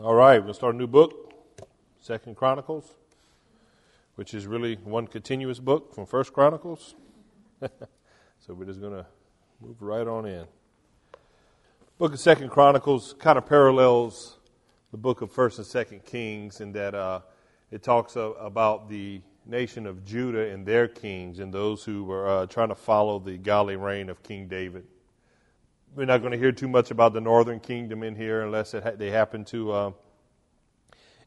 All right, to start a new book, Second Chronicles, which is really one continuous book from First Chronicles. so we're just going to move right on in. Book of Second Chronicles kind of parallels the book of First and Second Kings in that uh, it talks about the nation of Judah and their kings and those who were uh, trying to follow the godly reign of King David. We're not going to hear too much about the northern kingdom in here unless ha- they happen to uh,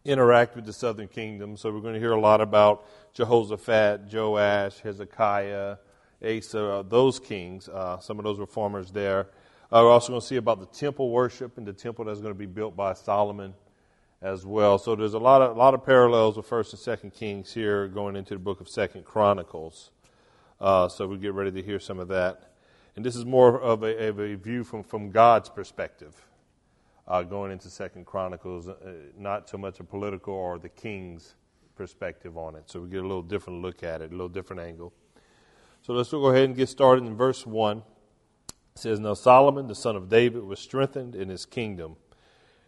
interact with the southern kingdom. So we're going to hear a lot about Jehoshaphat, Joash, Hezekiah, Asa, uh, those kings, uh, some of those reformers there. Uh, we're also going to see about the temple worship and the temple that's going to be built by Solomon as well. So there's a lot of a lot of parallels with First and Second Kings here, going into the book of Second Chronicles. Uh, so we get ready to hear some of that. And this is more of a, of a view from, from God's perspective, uh, going into Second Chronicles, uh, not so much a political or the king's perspective on it. So we get a little different look at it, a little different angle. So let's go ahead and get started in verse 1. It says, Now Solomon, the son of David, was strengthened in his kingdom,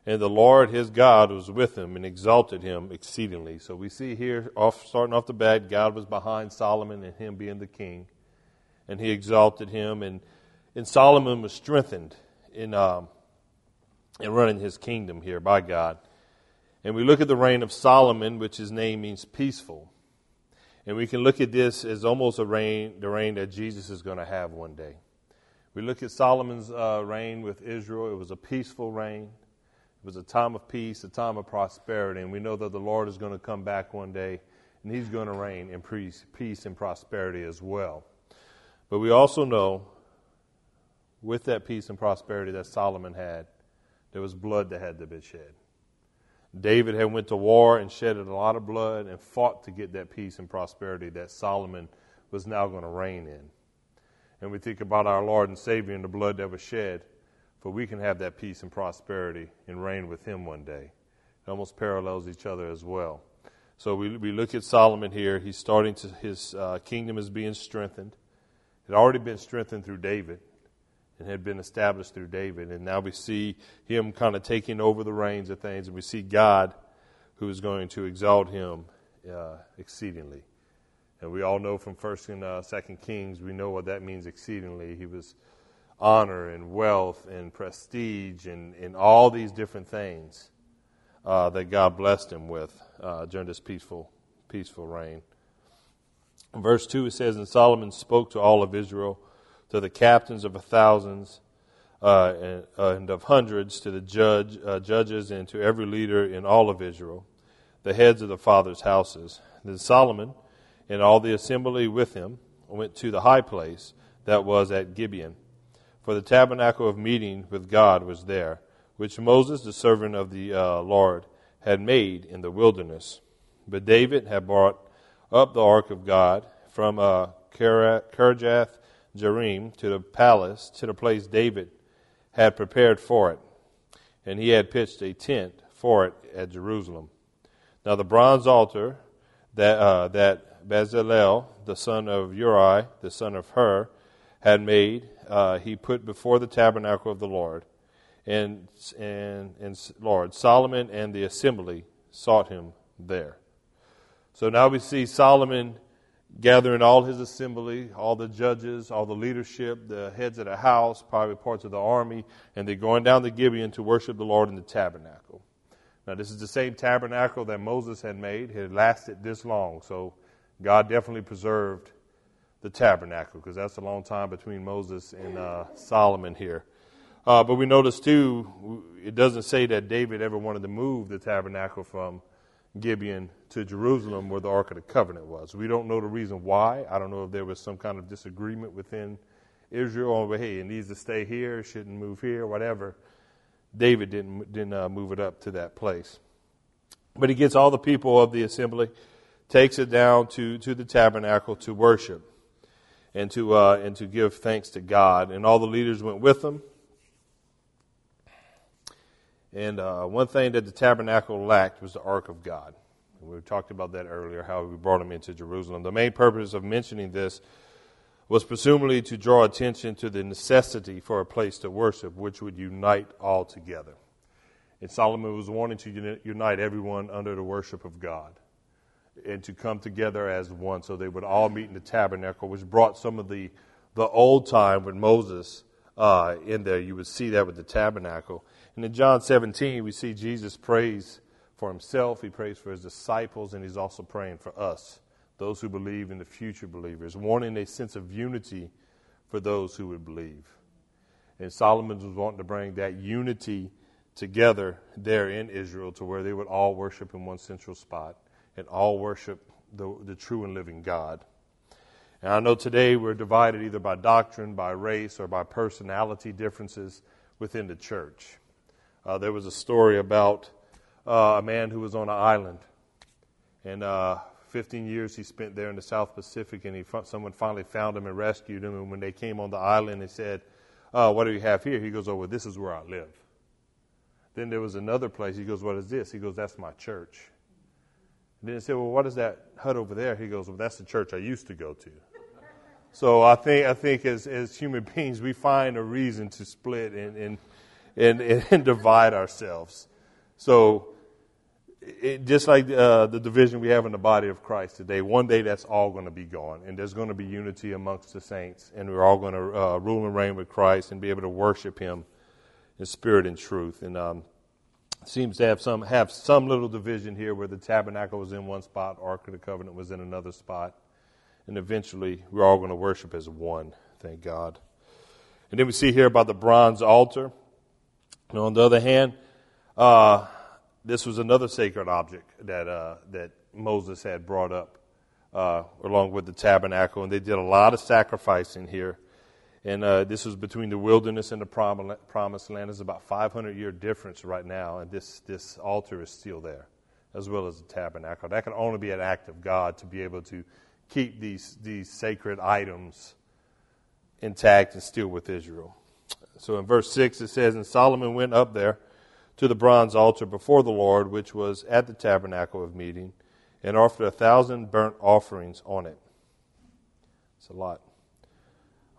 and the Lord his God was with him and exalted him exceedingly. So we see here, off starting off the bat, God was behind Solomon and him being the king and he exalted him. And, and Solomon was strengthened in, um, in running his kingdom here by God. And we look at the reign of Solomon, which his name means peaceful. And we can look at this as almost a reign, the reign that Jesus is going to have one day. We look at Solomon's uh, reign with Israel. It was a peaceful reign. It was a time of peace, a time of prosperity. And we know that the Lord is going to come back one day and he's going to reign in peace, peace and prosperity as well. But we also know, with that peace and prosperity that Solomon had, there was blood that had to be shed. David had went to war and shedded a lot of blood and fought to get that peace and prosperity that Solomon was now going to reign in. And we think about our Lord and Savior and the blood that was shed, for we can have that peace and prosperity and reign with Him one day. It almost parallels each other as well. So we, we look at Solomon here. He's starting to, his uh, kingdom is being strengthened had already been strengthened through David and had been established through David. And now we see him kind of taking over the reins of things, and we see God who is going to exalt him uh, exceedingly. And we all know from First and uh, Second Kings, we know what that means exceedingly. He was honor and wealth and prestige and, and all these different things uh, that God blessed him with uh, during this peaceful, peaceful reign verse 2, it says, And Solomon spoke to all of Israel, to the captains of thousands uh, and, uh, and, of hundreds, to the judge, uh, judges, and to every leader in all of Israel, the heads of the fathers' houses. Then Solomon and all the assembly with him went to the high place that was at Gibeon. For the tabernacle of meeting with God was there, which Moses, the servant of the uh, Lord, had made in the wilderness. But David had brought up the ark of God from uh, Kirjath Jearim to the palace, to the place David had prepared for it. And he had pitched a tent for it at Jerusalem. Now the bronze altar that, uh, that Bezalel, the son of Uri, the son of Hur, had made, uh, he put before the tabernacle of the Lord. And, and, and Lord, Solomon and the assembly sought him there. So now we see Solomon gathering all his assembly, all the judges, all the leadership, the heads of the house, probably parts of the army, and they're going down to Gibeon to worship the Lord in the tabernacle. Now, this is the same tabernacle that Moses had made. It lasted this long, so God definitely preserved the tabernacle because that's a long time between Moses and uh, Solomon here. Uh, but we notice too, it doesn't say that David ever wanted to move the tabernacle from Gibeon to Jerusalem where the Ark of the Covenant was. We don't know the reason why. I don't know if there was some kind of disagreement within Israel over, hey, it needs to stay here, shouldn't move here, whatever. David didn't, didn't uh, move it up to that place. But he gets all the people of the assembly, takes it down to, to the tabernacle to worship and to, uh, and to give thanks to God. And all the leaders went with him. And uh, one thing that the tabernacle lacked was the ark of God. We talked about that earlier, how we brought him into Jerusalem. The main purpose of mentioning this was presumably to draw attention to the necessity for a place to worship which would unite all together. And Solomon was wanting to unite everyone under the worship of God and to come together as one so they would all meet in the tabernacle, which brought some of the, the old time with Moses uh, in there. You would see that with the tabernacle. And in John 17, we see Jesus prays for himself, he prays for his disciples, and he's also praying for us, those who believe in the future believers, wanting a sense of unity for those who would believe. And Solomon was wanting to bring that unity together there in Israel to where they would all worship in one central spot and all worship the, the true and living God. And I know today we're divided either by doctrine, by race, or by personality differences within the church. Uh, there was a story about uh, a man who was on an island, and uh, 15 years he spent there in the South Pacific, and he, someone finally found him and rescued him. And when they came on the island, they said, uh, "What do you have here?" He goes, "Oh, well, this is where I live." Then there was another place. He goes, What is this? He goes, That's my church. And then he said, Well, what is that hut over there? He goes, Well, that's the church I used to go to. So I think I think as as human beings we find a reason to split and and and, and divide ourselves. So it, just like uh, the division we have in the body of Christ today, one day that's all going to be gone, and there's going to be unity amongst the saints, and we're all going to uh, rule and reign with Christ and be able to worship Him in spirit and truth. And um, seems to have some have some little division here where the tabernacle was in one spot, Ark of the Covenant was in another spot, and eventually we're all going to worship as one. Thank God. And then we see here about the bronze altar. On the other hand, uh, this was another sacred object that uh, that Moses had brought up uh, along with the tabernacle, and they did a lot of sacrificing here. And uh, this was between the wilderness and the prom- promised land. There's about 500 year difference right now, and this, this altar is still there, as well as the tabernacle. That can only be an act of God to be able to keep these, these sacred items intact and still with Israel. So in verse 6 it says, And Solomon went up there to the bronze altar before the Lord, which was at the tabernacle of meeting, and offered a thousand burnt offerings on it. It's a lot.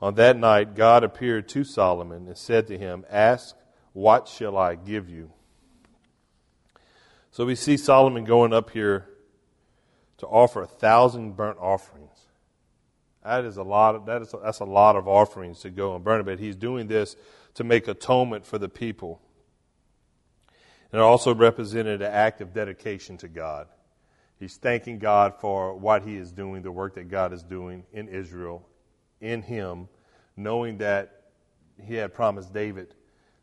On that night, God appeared to Solomon and said to him, Ask, what shall I give you? So we see Solomon going up here to offer a thousand burnt offerings. That is a lot. Of, that is that's a lot of offerings to go and burn. But he's doing this to make atonement for the people, and it also represented an act of dedication to God. He's thanking God for what he is doing, the work that God is doing in Israel, in him, knowing that he had promised David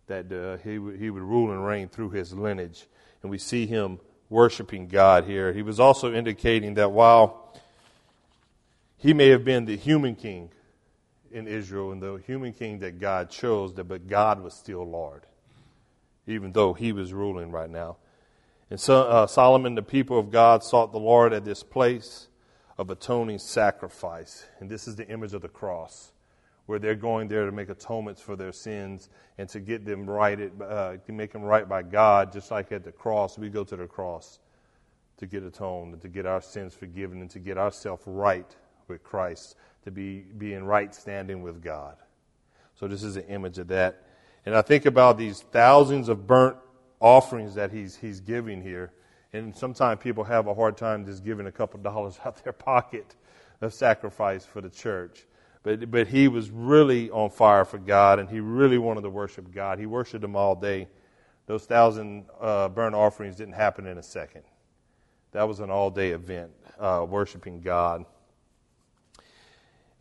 that uh, he, w- he would rule and reign through his lineage. And we see him worshiping God here. He was also indicating that while he may have been the human king in Israel and the human king that God chose, but God was still Lord, even though he was ruling right now. And so, uh, Solomon, the people of God, sought the Lord at this place of atoning sacrifice. And this is the image of the cross where they're going there to make atonements for their sins and to get them righted, uh, to make them right by God, just like at the cross. We go to the cross to get atoned and to get our sins forgiven and to get ourselves right with Christ, to be, be in right standing with God. So this is an image of that. And I think about these thousands of burnt offerings that he's, he's giving here. And sometimes people have a hard time just giving a couple dollars out of their pocket of sacrifice for the church. But, but he was really on fire for God, and he really wanted to worship God. He worshiped him all day. Those thousand uh, burnt offerings didn't happen in a second. That was an all day event, uh, worshiping God.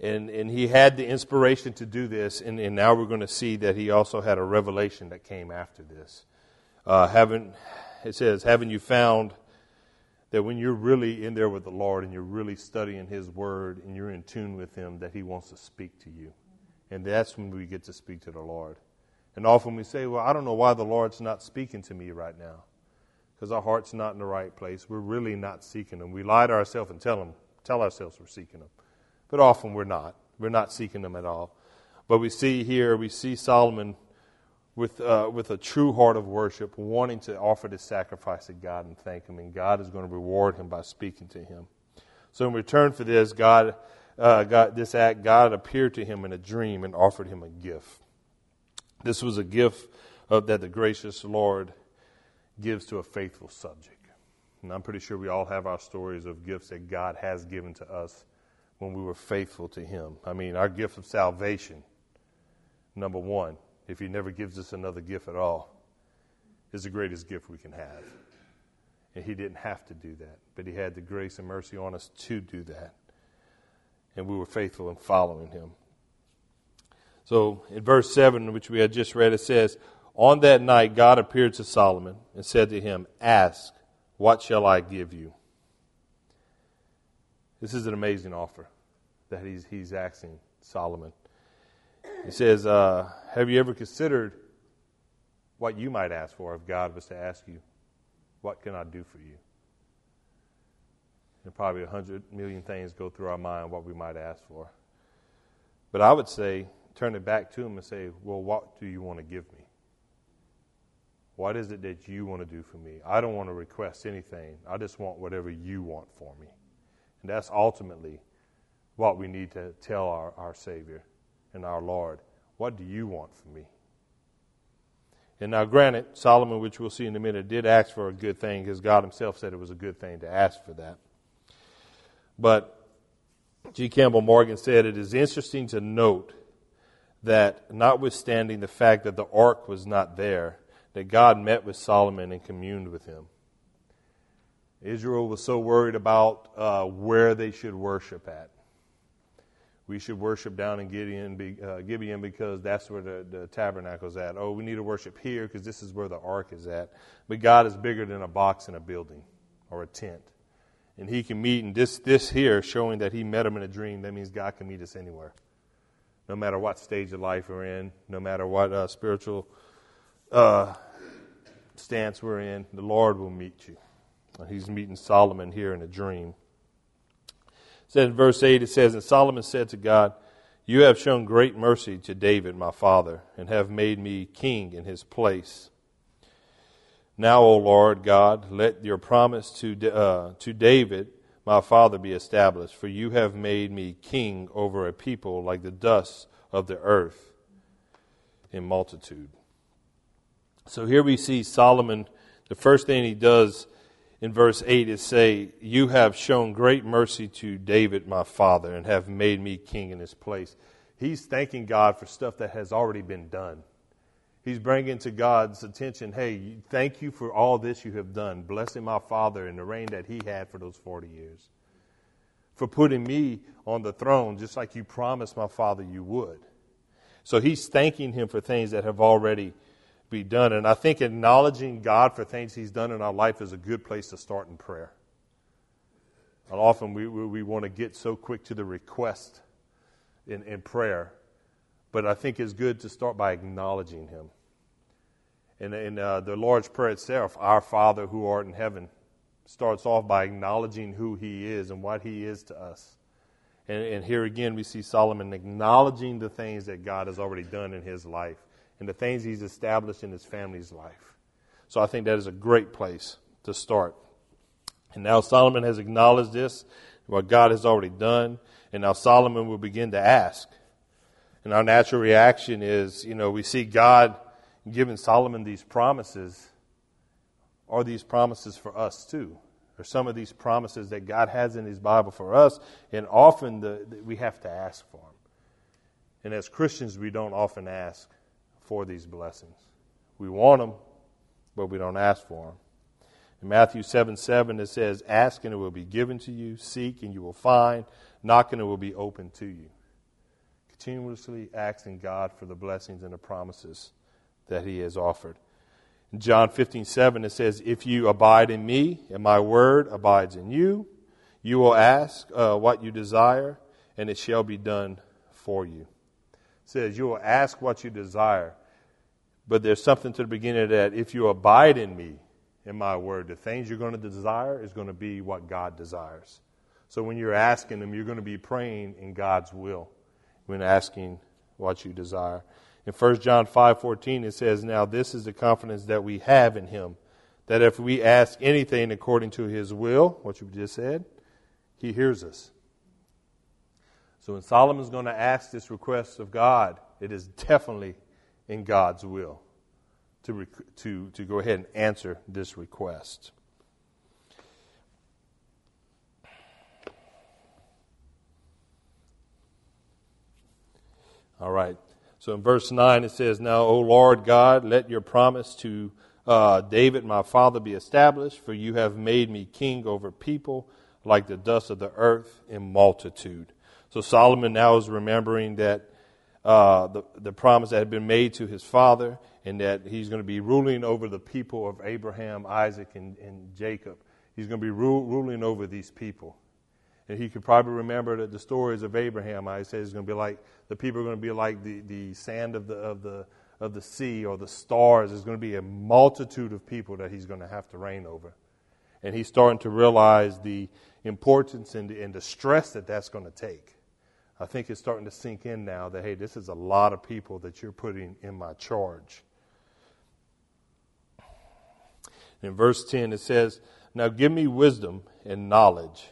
And, and he had the inspiration to do this, and, and now we're going to see that he also had a revelation that came after this. Uh, haven't, it says, Haven't you found that when you're really in there with the Lord and you're really studying His Word and you're in tune with Him, that He wants to speak to you. And that's when we get to speak to the Lord. And often we say, Well, I don't know why the Lord's not speaking to me right now. Because our heart's not in the right place. We're really not seeking Him. We lie to ourselves and tell Him, tell ourselves we're seeking Him. But often we're not. We're not seeking them at all. But we see here, we see Solomon with, uh, with a true heart of worship, wanting to offer this sacrifice to God and thank Him. And God is going to reward him by speaking to him. So, in return for this, God, uh, God, this act, God appeared to him in a dream and offered him a gift. This was a gift of, that the gracious Lord gives to a faithful subject. And I'm pretty sure we all have our stories of gifts that God has given to us when we were faithful to Him. I mean, our gift of salvation, number one, if He never gives us another gift at all, is the greatest gift we can have. And He didn't have to do that, but He had the grace and mercy on us to do that. And we were faithful in following Him. So in verse 7, which we had just read, it says, On that night God appeared to Solomon and said to him, Ask, what shall I give you? This is an amazing offer that he's, he's asking Solomon. He says, uh, Have you ever considered what you might ask for if God was to ask you, What can I do for you? And probably a hundred million things go through our mind what we might ask for. But I would say, turn it back to him and say, Well, what do you want to give me? What is it that you want to do for me? I don't want to request anything. I just want whatever you want for me. And that's ultimately what we need to tell our, our Savior and our Lord. What do you want from me? And now, granted, Solomon, which we'll see in a minute, did ask for a good thing because God Himself said it was a good thing to ask for that. But G. Campbell Morgan said it is interesting to note that, notwithstanding the fact that the ark was not there, that God met with Solomon and communed with him. Israel was so worried about uh, where they should worship at. We should worship down in Gideon, uh, Gibeon because that's where the, the tabernacle's at. Oh, we need to worship here because this is where the ark is at. But God is bigger than a box in a building or a tent. And He can meet, and this, this here showing that He met him in a dream, that means God can meet us anywhere. No matter what stage of life we're in, no matter what uh, spiritual uh, stance we're in, the Lord will meet you. He's meeting Solomon here in a dream. It says in verse 8, it says, And Solomon said to God, You have shown great mercy to David, my father, and have made me king in his place. Now, O Lord God, let your promise to, uh, to David, my father, be established, for you have made me king over a people like the dust of the earth in multitude. So here we see Solomon, the first thing he does in verse 8 is say, You have shown great mercy to David, my father, and have made me king in his place. He's thanking God for stuff that has already been done. He's bringing to God's attention, hey, thank you for all this you have done, blessing my father and the reign that he had for those 40 years, for putting me on the throne just like you promised my father you would. So he's thanking him for things that have already be done. And I think acknowledging God for things He's done in our life is a good place to start in prayer. And often we, we, we want to get so quick to the request in, in prayer, but I think it's good to start by acknowledging Him. And, and uh, the Lord's Prayer itself, Our Father who art in heaven, starts off by acknowledging who He is and what He is to us. And, and here again, we see Solomon acknowledging the things that God has already done in his life and the things he's established in his family's life. So I think that is a great place to start. And now Solomon has acknowledged this, what God has already done, and now Solomon will begin to ask. And our natural reaction is, you know, we see God giving Solomon these promises. Are these promises for us too? Or some of these promises that God has in His Bible for us, and often the, the, we have to ask for them. And as Christians, we don't often ask for these blessings. We want them, but we don't ask for them. In Matthew 7 7, it says, Ask and it will be given to you, seek and you will find, knock and it will be open to you. Continuously asking God for the blessings and the promises that He has offered. In John 15 7, it says, If you abide in me and my word abides in you, you will ask uh, what you desire, and it shall be done for you. It says, You will ask what you desire, but there's something to the beginning of that. If you abide in me, in my word, the things you're going to desire is going to be what God desires. So when you're asking Him, you're going to be praying in God's will when asking what you desire. In 1 John 5:14 it says, "Now this is the confidence that we have in him, that if we ask anything according to his will, what you just said, he hears us." So when Solomon's going to ask this request of God, it is definitely in God's will. to, rec- to, to go ahead and answer this request. All right. So in verse 9 it says, Now, O Lord God, let your promise to uh, David my father be established, for you have made me king over people like the dust of the earth in multitude. So Solomon now is remembering that uh, the, the promise that had been made to his father and that he's going to be ruling over the people of Abraham, Isaac, and, and Jacob. He's going to be ru- ruling over these people. And he could probably remember that the stories of Abraham. I said it's going to be like the people are going to be like the, the sand of the, of, the, of the sea or the stars. There's going to be a multitude of people that he's going to have to reign over. And he's starting to realize the importance and the, and the stress that that's going to take. I think it's starting to sink in now that, hey, this is a lot of people that you're putting in my charge. In verse 10, it says, Now give me wisdom and knowledge,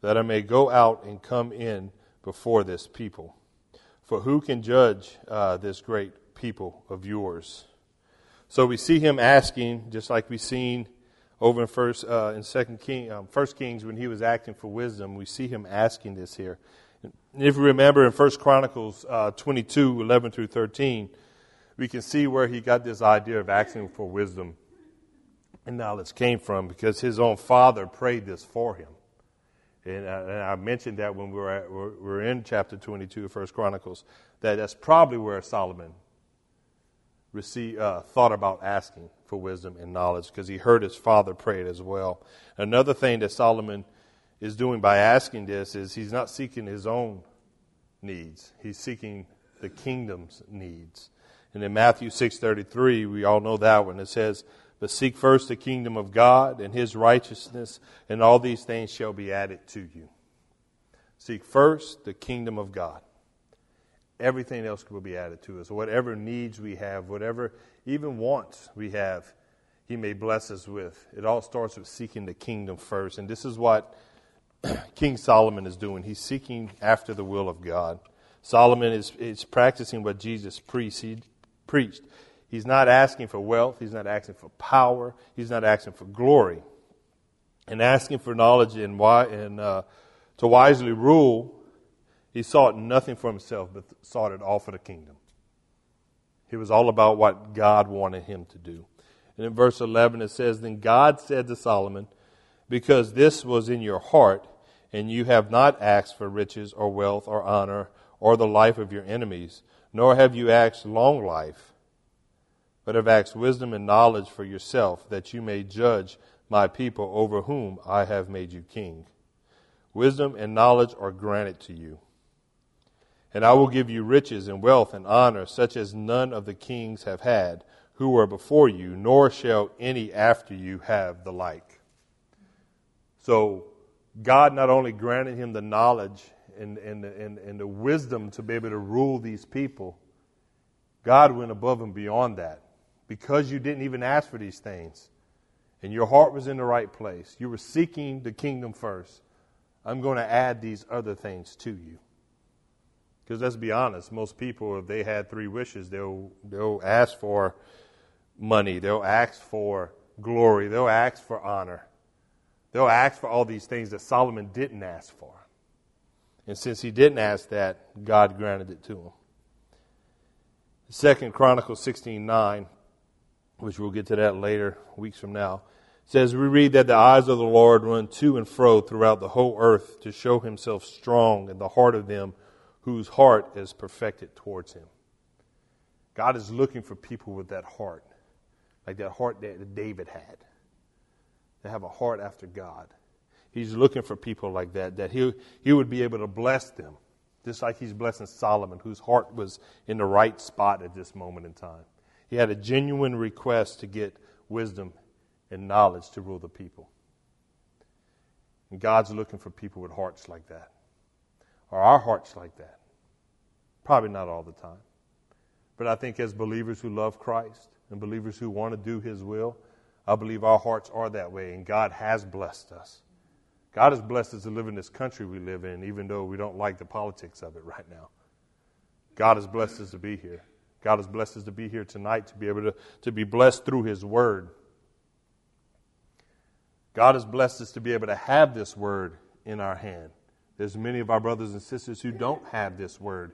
that I may go out and come in before this people. For who can judge uh, this great people of yours? So we see him asking, just like we've seen over in first uh, in second king um, first kings when he was acting for wisdom we see him asking this here if you remember in First Chronicles uh, 22, 11 through 13, we can see where he got this idea of asking for wisdom and knowledge came from because his own father prayed this for him. And, uh, and I mentioned that when we were, at, we were in chapter 22 of First Chronicles, that that's probably where Solomon received, uh, thought about asking for wisdom and knowledge because he heard his father pray it as well. Another thing that Solomon is doing by asking this is he's not seeking his own needs. He's seeking the kingdom's needs. And in Matthew 6:33, we all know that one. It says, "But seek first the kingdom of God and his righteousness, and all these things shall be added to you." Seek first the kingdom of God. Everything else will be added to us. Whatever needs we have, whatever even wants we have, he may bless us with. It all starts with seeking the kingdom first. And this is what King Solomon is doing. He's seeking after the will of God. Solomon is, is practicing what Jesus preached. He preached. He's not asking for wealth. He's not asking for power. He's not asking for glory. And asking for knowledge and, why, and uh, to wisely rule, he sought nothing for himself, but sought it all for the kingdom. He was all about what God wanted him to do. And in verse 11 it says, Then God said to Solomon, because this was in your heart, and you have not asked for riches or wealth or honor or the life of your enemies, nor have you asked long life, but have asked wisdom and knowledge for yourself, that you may judge my people over whom I have made you king. Wisdom and knowledge are granted to you. And I will give you riches and wealth and honor, such as none of the kings have had who were before you, nor shall any after you have the like. So God not only granted him the knowledge and, and, and, and the wisdom to be able to rule these people, God went above and beyond that. Because you didn't even ask for these things and your heart was in the right place, you were seeking the kingdom first. I'm going to add these other things to you. Because let's be honest, most people, if they had three wishes, they'll, they'll ask for money, they'll ask for glory, they'll ask for honor. They'll ask for all these things that Solomon didn't ask for. And since he didn't ask that, God granted it to him. Second Chronicles 16:9, which we'll get to that later, weeks from now, says we read that the eyes of the Lord run to and fro throughout the whole earth to show himself strong in the heart of them whose heart is perfected towards him. God is looking for people with that heart, like that heart that David had to have a heart after God. He's looking for people like that, that he, he would be able to bless them, just like he's blessing Solomon, whose heart was in the right spot at this moment in time. He had a genuine request to get wisdom and knowledge to rule the people. And God's looking for people with hearts like that. Are our hearts like that? Probably not all the time. But I think as believers who love Christ and believers who want to do His will, I believe our hearts are that way, and God has blessed us. God has blessed us to live in this country we live in, even though we don't like the politics of it right now. God has blessed us to be here. God has blessed us to be here tonight to be able to, to be blessed through His Word. God has blessed us to be able to have this Word in our hand. There's many of our brothers and sisters who don't have this Word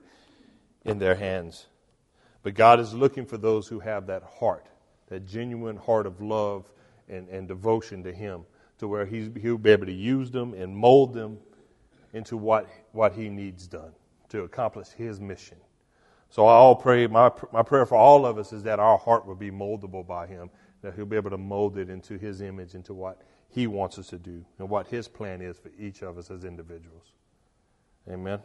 in their hands. But God is looking for those who have that heart, that genuine heart of love and, and devotion to Him, to where he's, He'll be able to use them and mold them into what, what He needs done to accomplish His mission. So I'll pray, my, my prayer for all of us is that our heart will be moldable by Him, that He'll be able to mold it into His image, into what He wants us to do, and what His plan is for each of us as individuals. Amen.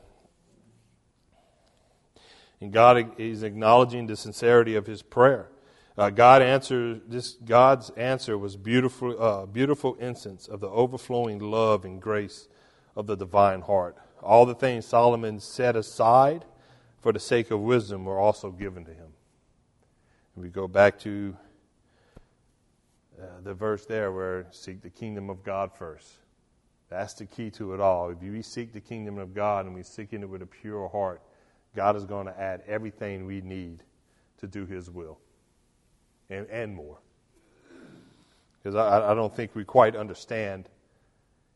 And God is acknowledging the sincerity of his prayer. Uh, God answered this. God's answer was beautiful, uh, beautiful instance of the overflowing love and grace of the divine heart. All the things Solomon set aside for the sake of wisdom were also given to him. And we go back to uh, the verse there where seek the kingdom of God first. That's the key to it all. If we seek the kingdom of God and we seek it with a pure heart, God is going to add everything we need to do His will and, and more. Because I, I don't think we quite understand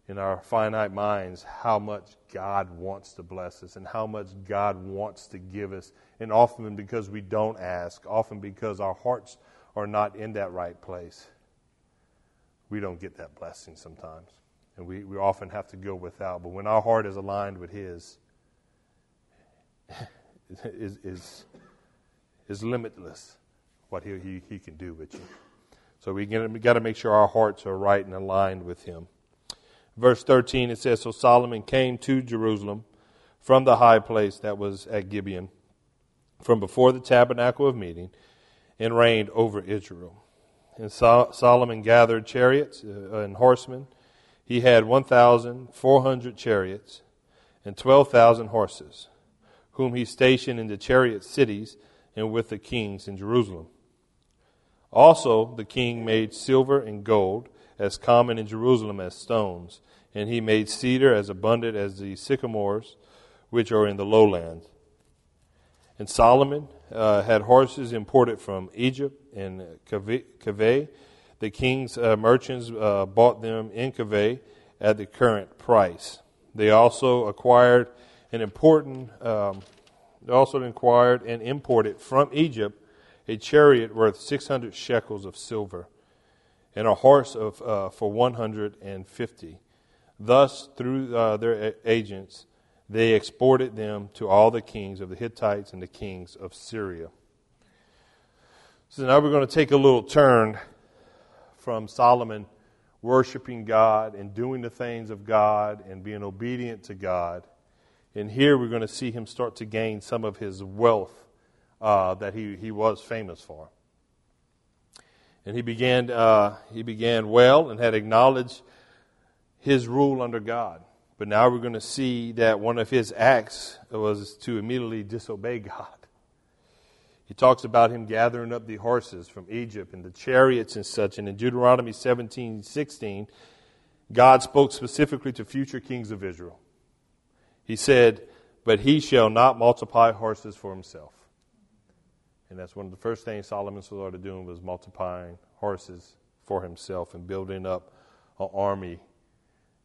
in our finite minds how much God wants to bless us and how much God wants to give us. And often because we don't ask, often because our hearts are not in that right place, we don't get that blessing sometimes. And we, we often have to go without. But when our heart is aligned with His, is, is, is limitless what he, he, he can do with you. So we, got to make sure our hearts are right and aligned with him. Verse 13, it says, So Solomon came to Jerusalem from the high place that was at Gibeon, from before the tabernacle of meeting, and reigned over Israel. And so- Solomon gathered chariots uh, and horsemen. He had 1,400 chariots and 12,000 horses whom he stationed in the chariot cities and with the kings in Jerusalem. Also, the king made silver and gold as common in Jerusalem as stones, and he made cedar as abundant as the sycamores which are in the lowlands. And Solomon uh, had horses imported from Egypt and Keveh. The king's uh, merchants uh, bought them in Keveh at the current price. They also acquired an important, um, also inquired and imported from Egypt a chariot worth 600 shekels of silver and a horse of, uh, for 150. Thus, through uh, their agents, they exported them to all the kings of the Hittites and the kings of Syria. So now we're going to take a little turn from Solomon worshiping God and doing the things of God and being obedient to God and here we're going to see him start to gain some of his wealth uh, that he, he was famous for. And he began, uh, he began well and had acknowledged his rule under God. But now we're going to see that one of his acts was to immediately disobey God. He talks about him gathering up the horses from Egypt and the chariots and such. And in Deuteronomy 17 16, God spoke specifically to future kings of Israel. He said, But he shall not multiply horses for himself. And that's one of the first things Solomon started doing was multiplying horses for himself and building up an army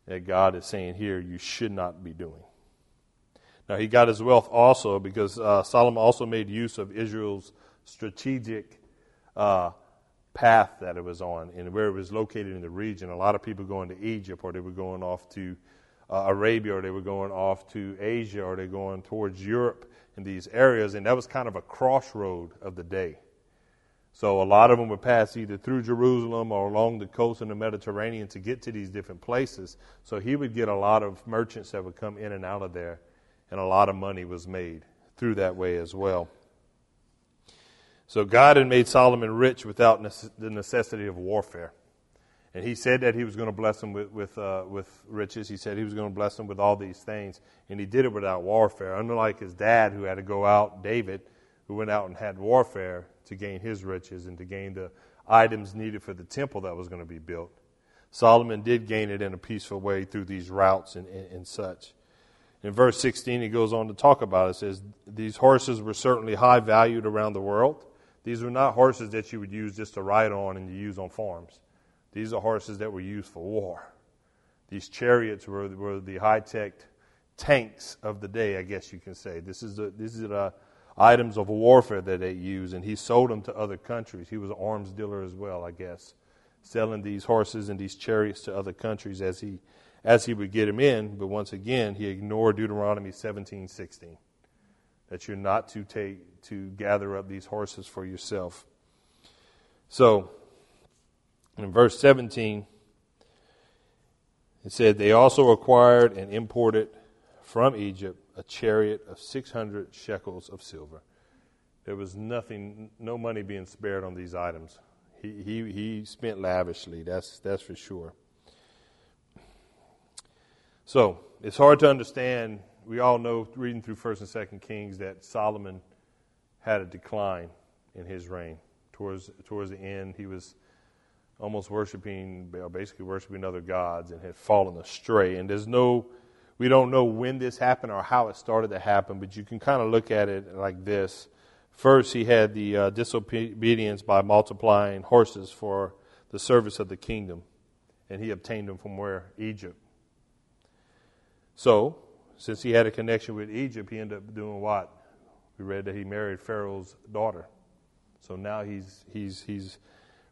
that God is saying here you should not be doing. Now, he got his wealth also because uh, Solomon also made use of Israel's strategic uh, path that it was on and where it was located in the region. A lot of people going to Egypt or they were going off to uh, Arabia or they were going off to Asia or they're going towards Europe in these areas. And that was kind of a crossroad of the day. So a lot of them would pass either through Jerusalem or along the coast in the Mediterranean to get to these different places. So he would get a lot of merchants that would come in and out of there, and a lot of money was made through that way as well. So God had made Solomon rich without the necessity of warfare. And he said that he was going to bless them with, with, uh, with riches. He said he was going to bless them with all these things. And he did it without warfare. Unlike his dad, who had to go out, David, who went out and had warfare to gain his riches and to gain the items needed for the temple that was going to be built. Solomon did gain it in a peaceful way through these routes and, and, and such. In verse 16, he goes on to talk about it. It says, These horses were certainly high valued around the world. These were not horses that you would use just to ride on and to use on farms. These are horses that were used for war. These chariots were, were the high tech tanks of the day, I guess you can say. This is the, this is the items of warfare that they use, and he sold them to other countries. He was an arms dealer as well, I guess, selling these horses and these chariots to other countries as he as he would get them in. But once again, he ignored Deuteronomy seventeen sixteen, that you're not to take to gather up these horses for yourself. So, in verse 17, it said, They also acquired and imported from Egypt a chariot of 600 shekels of silver. There was nothing, no money being spared on these items. He, he, he spent lavishly, that's, that's for sure. So, it's hard to understand. We all know, reading through 1st and 2nd Kings, that Solomon had a decline in his reign. Towards, towards the end, he was almost worshiping, basically worshiping other gods and had fallen astray. And there's no we don't know when this happened or how it started to happen, but you can kind of look at it like this. First, he had the uh, disobedience by multiplying horses for the service of the kingdom, and he obtained them from where? Egypt. So, since he had a connection with Egypt, he ended up doing what? We read that he married Pharaoh's daughter. So now he's, he's, he's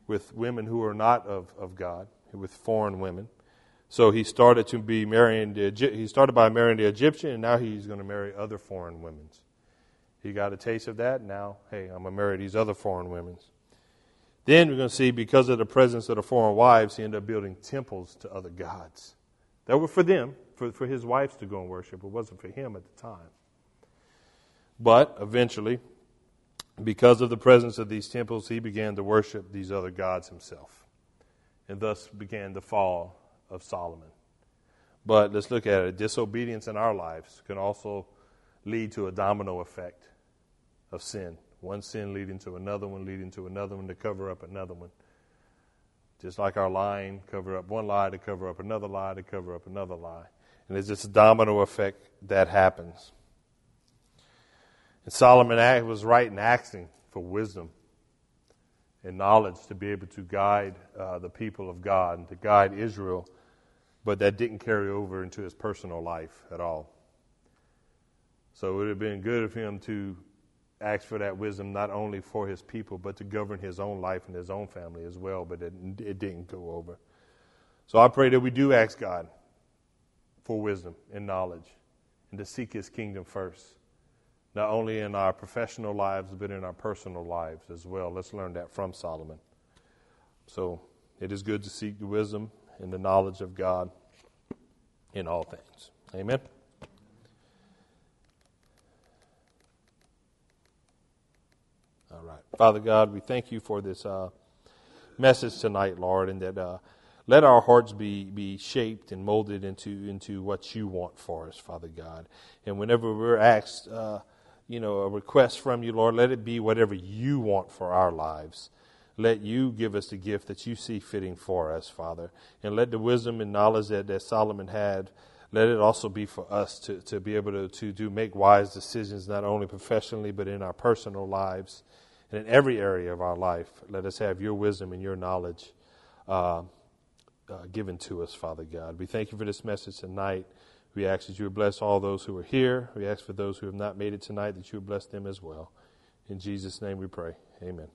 with women who are not of, of God, with foreign women. So he started to be marrying the he started by marrying the Egyptian, and now he's going to marry other foreign women. He got a taste of that. Now, hey, I'm to marry these other foreign women. Then we're going to see because of the presence of the foreign wives, he ended up building temples to other gods. That were for them, for, for his wives to go and worship. It wasn't for him at the time. But eventually, because of the presence of these temples, he began to worship these other gods himself. And thus began the fall of Solomon. But let's look at it. Disobedience in our lives can also lead to a domino effect of sin. One sin leading to another one, leading to another one to cover up another one. Just like our lying, cover up one lie to cover up another lie to cover up another lie. And it's this domino effect that happens. And Solomon was right in asking for wisdom and knowledge to be able to guide uh, the people of God and to guide Israel but that didn't carry over into his personal life at all. So it would have been good of him to ask for that wisdom not only for his people, but to govern his own life and his own family as well, but it, it didn't go over. So I pray that we do ask God for wisdom and knowledge and to seek his kingdom first, not only in our professional lives, but in our personal lives as well. Let's learn that from Solomon. So it is good to seek the wisdom and the knowledge of God in all things. Amen. All right. Father God, we thank you for this uh, message tonight, Lord, and that uh, let our hearts be, be shaped and molded into, into what you want for us, Father God. And whenever we're asked, uh, you know, a request from you, Lord, let it be whatever you want for our lives let you give us the gift that you see fitting for us, Father. And let the wisdom and knowledge that, that Solomon had, let it also be for us to, to be able to, to do make wise decisions, not only professionally, but in our personal lives and in every area of our life. Let us have your wisdom and your knowledge uh, uh, given to us, Father God. We thank you for this message tonight. We ask that you would bless all those who are here. We ask for those who have not made it tonight that you would bless them as well. In Jesus' name we pray. Amen.